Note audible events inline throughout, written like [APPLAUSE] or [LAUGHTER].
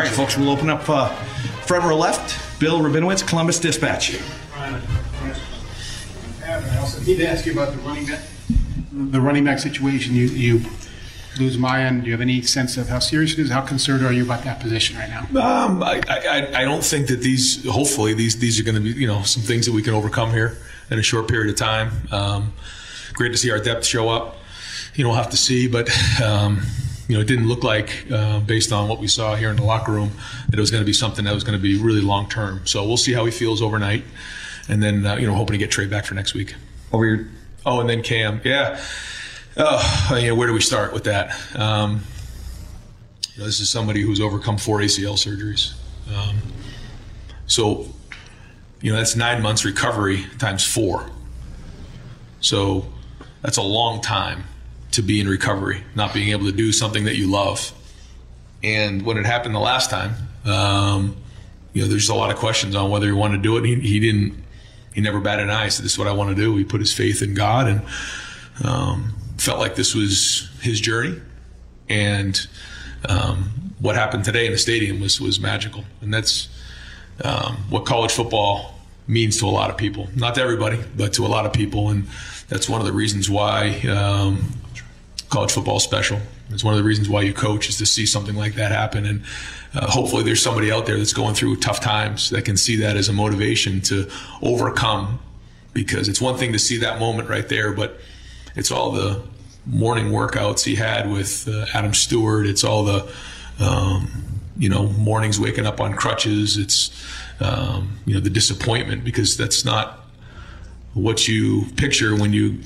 Right, folks, we'll open up uh, front row left. Bill Rabinowitz, Columbus Dispatch. I also need to ask you about the running back, the running back situation. You, you lose Miyan. Do you have any sense of how serious it is? How concerned are you about that position right now? Um, I, I, I don't think that these. Hopefully, these these are going to be you know some things that we can overcome here in a short period of time. Um, great to see our depth show up. You know, we'll have to see, but. Um, you know, it didn't look like, uh, based on what we saw here in the locker room, that it was going to be something that was going to be really long term. So we'll see how he feels overnight, and then uh, you know, hoping to get Trey back for next week. Over your. Oh, and then Cam, yeah. Oh, you know, where do we start with that? Um, you know, this is somebody who's overcome four ACL surgeries. Um, so, you know, that's nine months recovery times four. So, that's a long time to be in recovery, not being able to do something that you love. And when it happened the last time, um, you know, there's a lot of questions on whether he wanted to do it. He, he didn't. He never batted an eye. Said, "This is what I want to do." He put his faith in God and um, felt like this was his journey. And um, what happened today in the stadium was was magical, and that's um, what college football means to a lot of people. Not to everybody, but to a lot of people, and that's one of the reasons why um, college football special. It's one of the reasons why you coach is to see something like that happen, and uh, hopefully there's somebody out there that's going through tough times that can see that as a motivation to overcome. Because it's one thing to see that moment right there, but it's all the morning workouts he had with uh, Adam Stewart. It's all the um, you know mornings waking up on crutches. It's um, you know the disappointment because that's not what you picture when you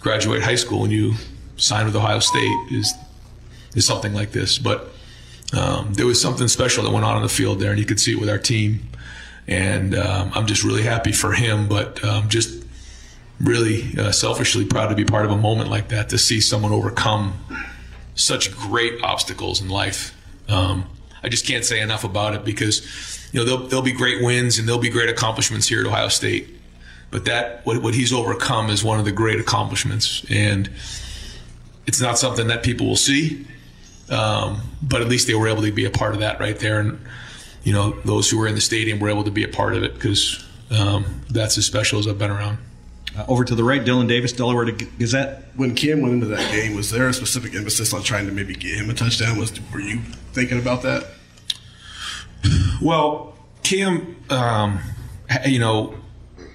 graduate high school and you sign with Ohio State is is something like this. But um, there was something special that went on in the field there, and you could see it with our team. And um, I'm just really happy for him, but um, just really uh, selfishly proud to be part of a moment like that to see someone overcome such great obstacles in life. Um, I just can't say enough about it because you know there'll, there'll be great wins and there'll be great accomplishments here at Ohio State, but that what, what he's overcome is one of the great accomplishments, and it's not something that people will see. Um, but at least they were able to be a part of that right there, and you know those who were in the stadium were able to be a part of it because um, that's as special as I've been around. Uh, over to the right, Dylan Davis, Delaware Gazette. When Cam went into that game, was there a specific emphasis on trying to maybe get him a touchdown? Was were you thinking about that? Well, Cam, um, you know,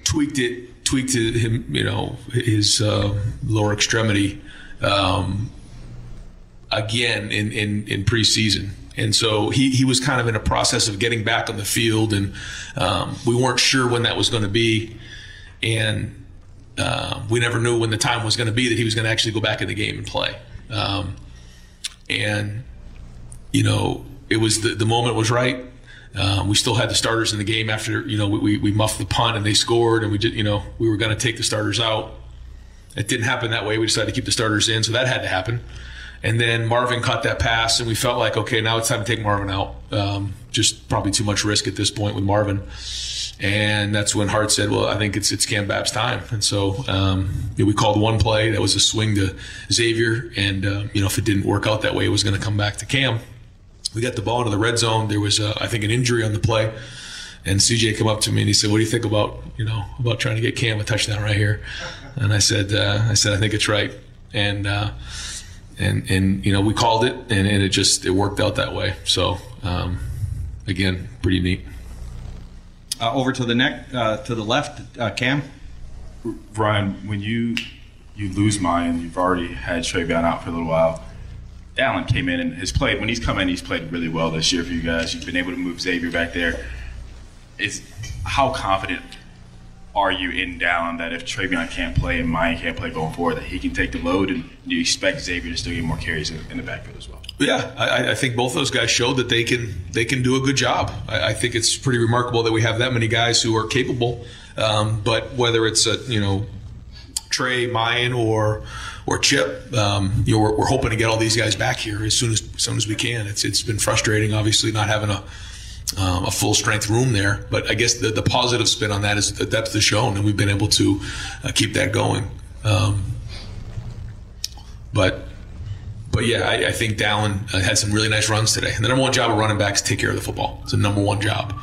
tweaked it, tweaked it, him, you know, his uh, lower extremity um, again in, in, in preseason. And so he, he was kind of in a process of getting back on the field, and um, we weren't sure when that was going to be. And uh, we never knew when the time was going to be that he was going to actually go back in the game and play. Um, and, you know, it was the, the moment was right. Um, we still had the starters in the game after, you know, we, we muffed the punt and they scored, and we did, you know, we were going to take the starters out. It didn't happen that way. We decided to keep the starters in, so that had to happen. And then Marvin caught that pass, and we felt like, okay, now it's time to take Marvin out. Um, just probably too much risk at this point with Marvin. And that's when Hart said, "Well, I think it's it's Cam Babb's time." And so um, we called one play that was a swing to Xavier, and uh, you know if it didn't work out that way, it was going to come back to Cam. We got the ball into the red zone. There was, uh, I think, an injury on the play, and CJ came up to me and he said, "What do you think about you know about trying to get Cam a touchdown right here?" And I said, uh, "I said I think it's right." And uh, and and you know we called it, and, and it just it worked out that way. So um, again, pretty neat. Uh, over to the neck, uh, to the left, uh, Cam. Ryan, when you you lose Miyan, you've already had TreVeyon out for a little while. Allen came in and has played. When he's come in, he's played really well this year for you guys. You've been able to move Xavier back there. Is how confident are you in down that if TreVeyon can't play and Miyan can't play going forward, that he can take the load, and do you expect Xavier to still get more carries in, in the backfield as well? Yeah, I, I, think both those guys showed that they can they can do a good job. I, I think it's pretty remarkable that we have that many guys who are capable. Um, but whether it's a you know Trey, Miyan or or Chip, um, you know, we're, we're, hoping to get all these guys back here as soon as, as soon as we can. It's it's been frustrating, obviously, not having a um, a full strength room there. But I guess the, the positive spin on that is the depth is shown, and we've been able to uh, keep that going. Um, but but yeah, I, I think Dallan uh, had some really nice runs today. And the number one job of running backs take care of the football. It's the number one job.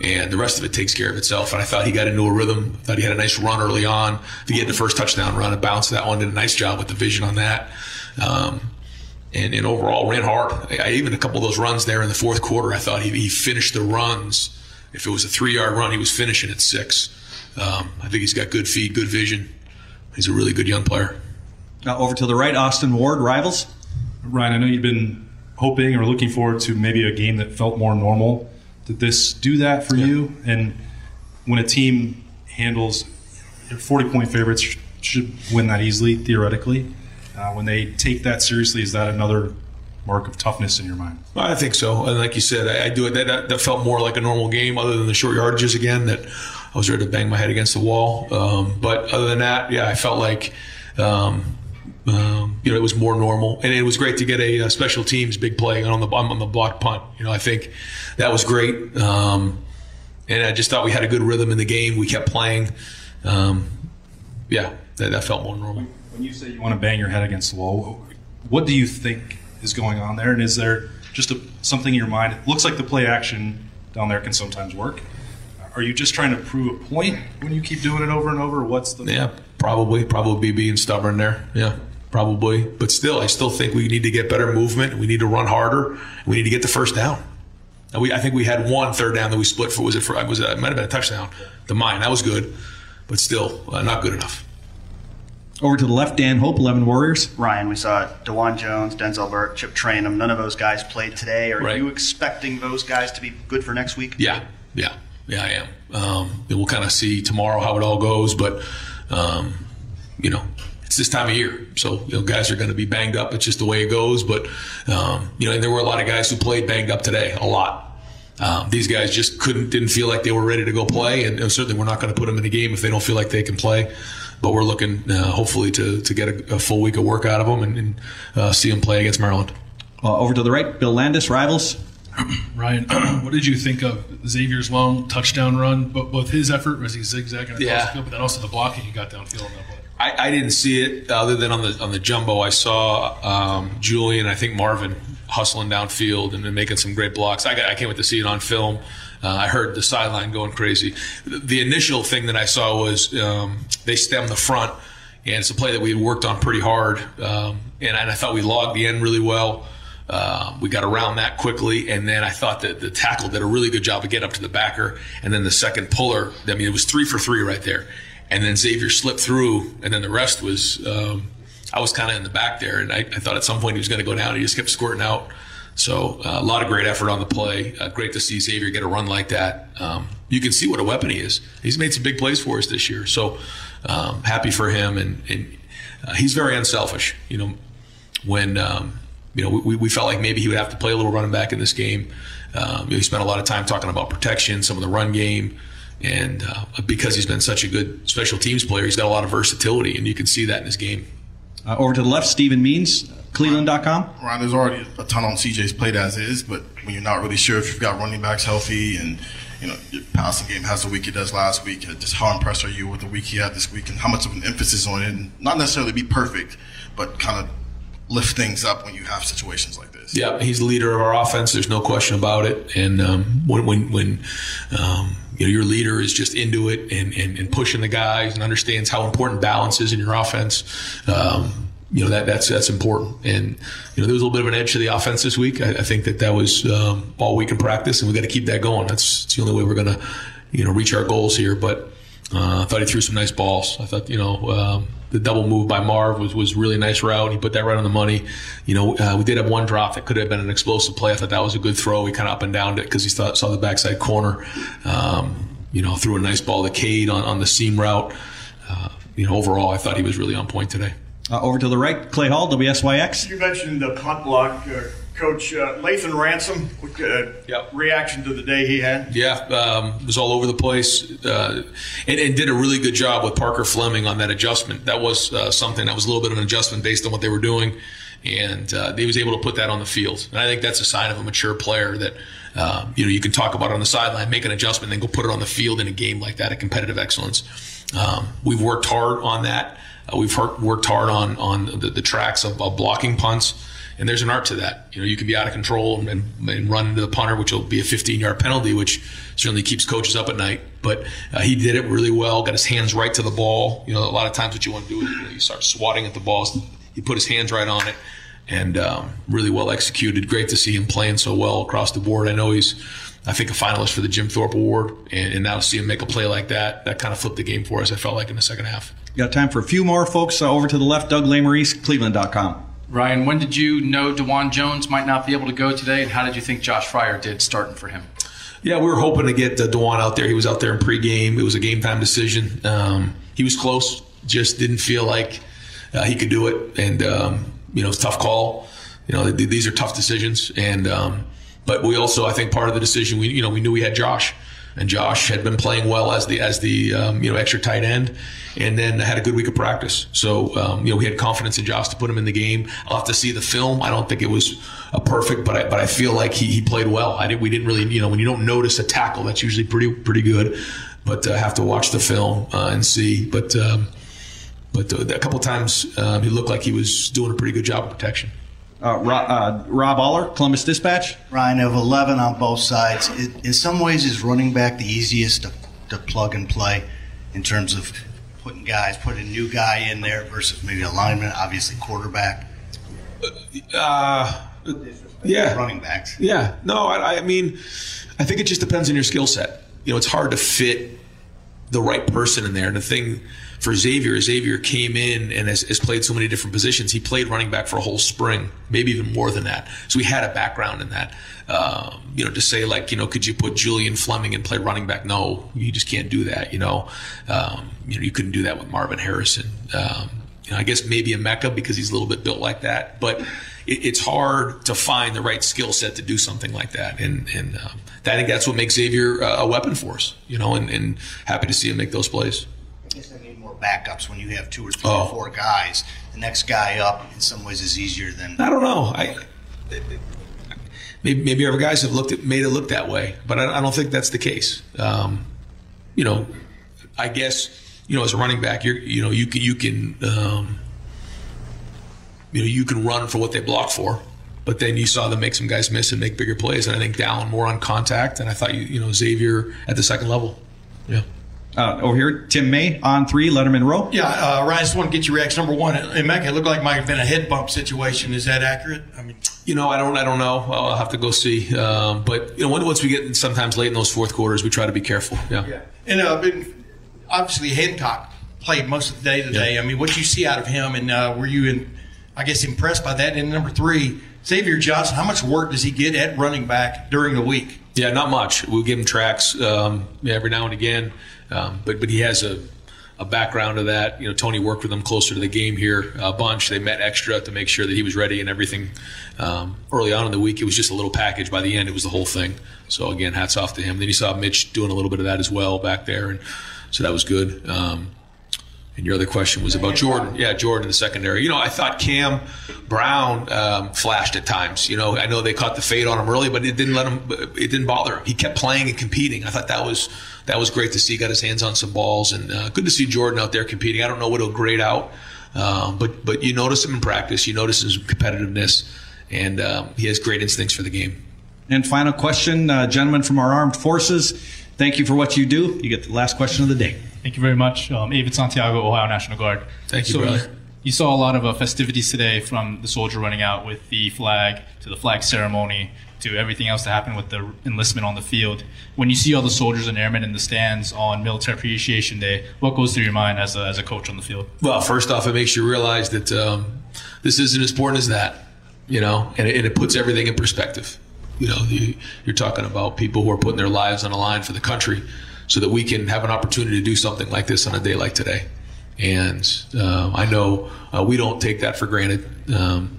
And the rest of it takes care of itself. And I thought he got into a rhythm. I thought he had a nice run early on. He had the first touchdown run and bounced that one. Did a nice job with the vision on that. Um, and, and overall ran hard. I, even a couple of those runs there in the fourth quarter, I thought he, he finished the runs. If it was a three yard run, he was finishing at six. Um, I think he's got good feet, good vision. He's a really good young player. Now over to the right, Austin Ward, rivals. Ryan, I know you've been hoping or looking forward to maybe a game that felt more normal. Did this do that for yeah. you? And when a team handles 40 point favorites should win that easily, theoretically. Uh, when they take that seriously, is that another mark of toughness in your mind? I think so. And like you said, I, I do it. That, that, felt more like a normal game, other than the short yardages again. That I was ready to bang my head against the wall. Um, but other than that, yeah, I felt like. Um, um, you know, it was more normal, and it was great to get a, a special teams big play on the on the block punt. You know, I think that was great, um, and I just thought we had a good rhythm in the game. We kept playing. Um, yeah, that, that, felt more normal. When you say you want to bang your head against the wall, what do you think is going on there? And is there just a, something in your mind? It looks like the play action down there can sometimes work. Are you just trying to prove a point when you keep doing it over and over? What's the yeah? Probably, probably being stubborn there. Yeah probably. But still, I still think we need to get better movement. We need to run harder. We need to get the first down. And we, I think we had one third down that we split for. Was it for? Was it, it might have been a touchdown. The mine that was good, but still uh, not good enough. Over to the left, Dan Hope, 11 Warriors. Ryan, we saw Dawand Jones, Denzel Burke, Chip Trayanum. None of those guys played today. Are right. you expecting those guys to be good for next week? Yeah, yeah, yeah, I am. Um, we'll kind of see tomorrow how it all goes, but um, you know, it's this time of year. So, you know, guys are going to be banged up. It's just the way it goes. But, um, you know, and there were a lot of guys who played banged up today, a lot. Um, these guys just couldn't, didn't feel like they were ready to go play. And, and certainly we're not going to put them in the game if they don't feel like they can play. But we're looking, uh, hopefully, to, to get a, a, full week of work out of them and, and uh, see them play against Maryland. Uh, over to the right, Bill Landis, rivals. [CLEARS THROAT] Ryan, [CLEARS THROAT] what did you think of Xavier's long touchdown run? But both his effort was he zigzagging across yeah. the field, but then also the blocking he got downfield on that play. I, I, didn't see it other than on the on the jumbo. I saw um, Julian, I think Marvin hustling downfield and then making some great blocks. I, got, I can't wait to see it on film. Uh, I heard the sideline going crazy. The, initial thing that I saw was um, they stemmed the front, and it's a play that we had worked on pretty hard. Um, and, and, I thought we logged the end really well. Uh, we got around that quickly, and then I thought that the tackle did a really good job of getting up to the backer, and then the second puller. I mean, it was three for three right there and then Xavier slipped through, and then the rest was um, I was kind of in the back there, and I, I, thought at some point he was going to go down. He just kept squirting out. So uh, a lot of great effort on the play. Uh, great to see Xavier get a run like that. Um, you can see what a weapon he is. He's made some big plays for us this year. So um, happy for him, and, and uh, he's very unselfish. You know, when um, you know we, we felt like maybe he would have to play a little running back in this game. Um, he spent a lot of time talking about protection, some of the run game. And uh, because he's been such a good special teams player, he's got a lot of versatility, and you can see that in his game. Uh, over to the left, Stephen Means, Cleveland.com. Ryan, there's already a ton on CJ's plate as is, but when you're not really sure if you've got running backs healthy and you know your passing game has the week it does last week, uh, just how impressed are you with the week he had this week, and how much of an emphasis on it? And not necessarily be perfect, but kind of lift things up when you have situations like this. Yeah, he's the leader of our offense. There's no question about it. And um, when when when um, you know your leader is just into it and, and, and, pushing the guys and understands how important balance is in your offense. Um, you know that that's that's important, and you know there was a little bit of an edge to the offense this week. I, I think that that was um, all week in practice, and we got to keep that going. That's, that's the only way we're going to, you know, reach our goals here. But uh, I thought he threw some nice balls. I thought you know um, the double move by Marv was was really nice route. He put that right on the money. You know, uh, we did have one drop that could have been an explosive play. I thought that was a good throw. He kind of up and down it because he thought, saw the backside corner. Um, you know, threw a nice ball to Cade on, on the seam route. Uh, you know, overall, I thought he was really on point today. Uh, over to the right, Clay Hall, WSYX. You mentioned the punt block. Uh, Coach uh, Lathan Ransom, uh, yep. reaction to the day he had? Yeah, um, was all over the place uh, and, and, did a really good job with Parker Fleming on that adjustment. That was uh, something that was a little bit of an adjustment based on what they were doing, and uh, he was able to put that on the field. And I think that's a sign of a mature player that um, you know you can talk about it on the sideline, make an adjustment, then go put it on the field in a game like that, a competitive excellence. Um, we've worked hard on that. Uh, we've worked hard on on the, the tracks of, of blocking punts and there's an art to that. You know, you can be out of control and, and run into the punter, which will be a 15 yard penalty, which certainly keeps coaches up at night. But uh, he did it really well, got his hands right to the ball. You know, a lot of times what you want to do is you, know, you start swatting at the ball. He put his hands right on it and um, really well executed. Great to see him playing so well across the board. I know he's, I think, a finalist for the Jim Thorpe Award, and, and now to see him make a play like that, that kind of flipped the game for us. I felt like in the second half. Got time for a few more folks uh, over to the left. Doug Lesmerises, Cleveland.com. Ryan, when did you know Dawand Jones might not be able to go today, and how did you think Josh Fryar did starting for him? Yeah, we were hoping to get uh, Dawand out there. He was out there in pregame. It was a game time decision. Um, he was close, just didn't feel like uh, he could do it, and um, you know, it's tough call. You know, these are tough decisions, and um, but we also, I think, part of the decision, we you know, we knew we had Josh and Josh had been playing well as the as the um, you know extra tight end, and then had a good week of practice. So um, you know we had confidence in Josh to put him in the game. I'll have to see the film. I don't think it was a perfect, but I, but I feel like he, he played well. I did, we didn't really you know when you don't notice a tackle, that's usually pretty pretty good, but uh, have to watch the film uh, and see. But um, but uh, a couple times um, he looked like he was doing a pretty good job of protection. Uh, Rob, uh, Rob Oller, Columbus Dispatch. Ryan, of 11 on both sides, it, in some ways is running back the easiest to, to plug and play in terms of putting guys, putting a new guy in there versus maybe alignment, obviously quarterback. Uh, yeah. Running backs. Yeah. No, I, I mean, I think it just depends on your skill set. You know, it's hard to fit the right person in there. And the thing for Xavier, Xavier came in and has, has, played so many different positions. He played running back for a whole spring, maybe even more than that. So he had a background in that. Um, you know, to say like, you know, could you put Julian Fleming and play running back? No, you just can't do that. You know, um, you know, you couldn't do that with Marvin Harrison. Um, you know, I guess maybe Emeka because he's a little bit built like that, but it, it's hard to find the right skill set to do something like that. And, and um, I think that's what makes Xavier uh, a weapon for us, you know, and, and happy to see him make those plays backups when you have two or three oh. or four guys. The next guy up, in some ways, is easier than. I don't know. I maybe maybe other guys have looked at made it look that way, but I, I don't think that's the case. Um, you know, I guess you know as a running back, you're you know you can you can um, you know you can run for what they block for. But then you saw them make some guys miss and make bigger plays, and I think Dallan more on contact, and I thought you you know Xavier at the second level, yeah. Uh, over here, Tim May on three, Lettermen Row. Yeah, uh, Ryan, I just want to get your reaction. Number one, it, it looked like it might have been a head bump situation. Is that accurate? I mean, you know, I don't, I don't know. I'll have to go see. Um, but you know, once we get sometimes late in those fourth quarters, we try to be careful. Yeah. yeah. And uh, obviously, Hancock played most of the day today. Yeah. I mean, what you see out of him, and uh, were you, in, I guess, impressed by that? And number three, Xavier Johnson. How much work does he get at running back during the week? Yeah, not much. We'll give him tracks um, every now and again. Um, but but he has a, a background of that. You know, Tony worked with him closer to the game here a bunch. They met extra to make sure that he was ready and everything. Um, early on in the week, it was just a little package. By the end, it was the whole thing. So again, hats off to him. Then you saw Mitch doing a little bit of that as well back there, and so that was good. Um, and your other question was about Jordan. Yeah, Jordan in the secondary. You know, I thought Cam Brown um, flashed at times. You know, I know they caught the fade on him early, but it didn't let him. It didn't bother him. He kept playing and competing. I thought that was that was great to see. Got his hands on some balls, and uh, good to see Jordan out there competing. I don't know what he'll grade out, um, but but you notice him in practice. You notice his competitiveness, and um, he has great instincts for the game. And final question, uh, gentlemen from our armed forces. Thank you for what you do. You get the last question of the day. Thank you very much. Um, Avid Santiago, Ohio National Guard. Thank you, so brother. You saw a lot of uh, festivities today from the soldier running out with the flag to the flag ceremony to everything else that happened with the enlistment on the field. When you see all the soldiers and airmen in the stands on Military Appreciation Day, what goes through your mind as a, as a coach on the field? Well, first off, it makes you realize that um, this isn't as important as that, you know, and it, and it puts everything in perspective. You know, you, you're talking about people who are putting their lives on the line for the country so that we can have an opportunity to do something like this on a day like today. And uh, I know uh, we don't take that for granted. Um,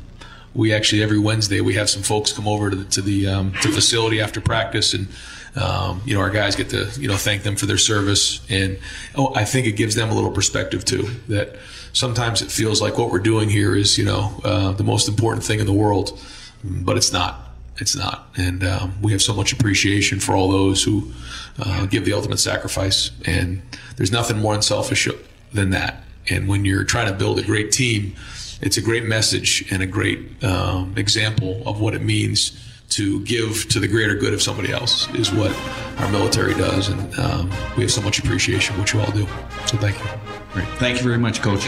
we actually every Wednesday we have some folks come over to the to the, um, to facility after practice and. Um, you know, our guys get to you know thank them for their service, and oh, I think it gives them a little perspective too. That sometimes it feels like what we're doing here is you know uh, the most important thing in the world, but it's not. It's not, and um, we have so much appreciation for all those who uh, give the ultimate sacrifice, and there's nothing more unselfish than that. And when you're trying to build a great team, it's a great message and a great um, example of what it means to give to the greater good of somebody else is what our military does, and um, we have so much appreciation for what you all do. So thank you. Great. Thank you very much, Coach.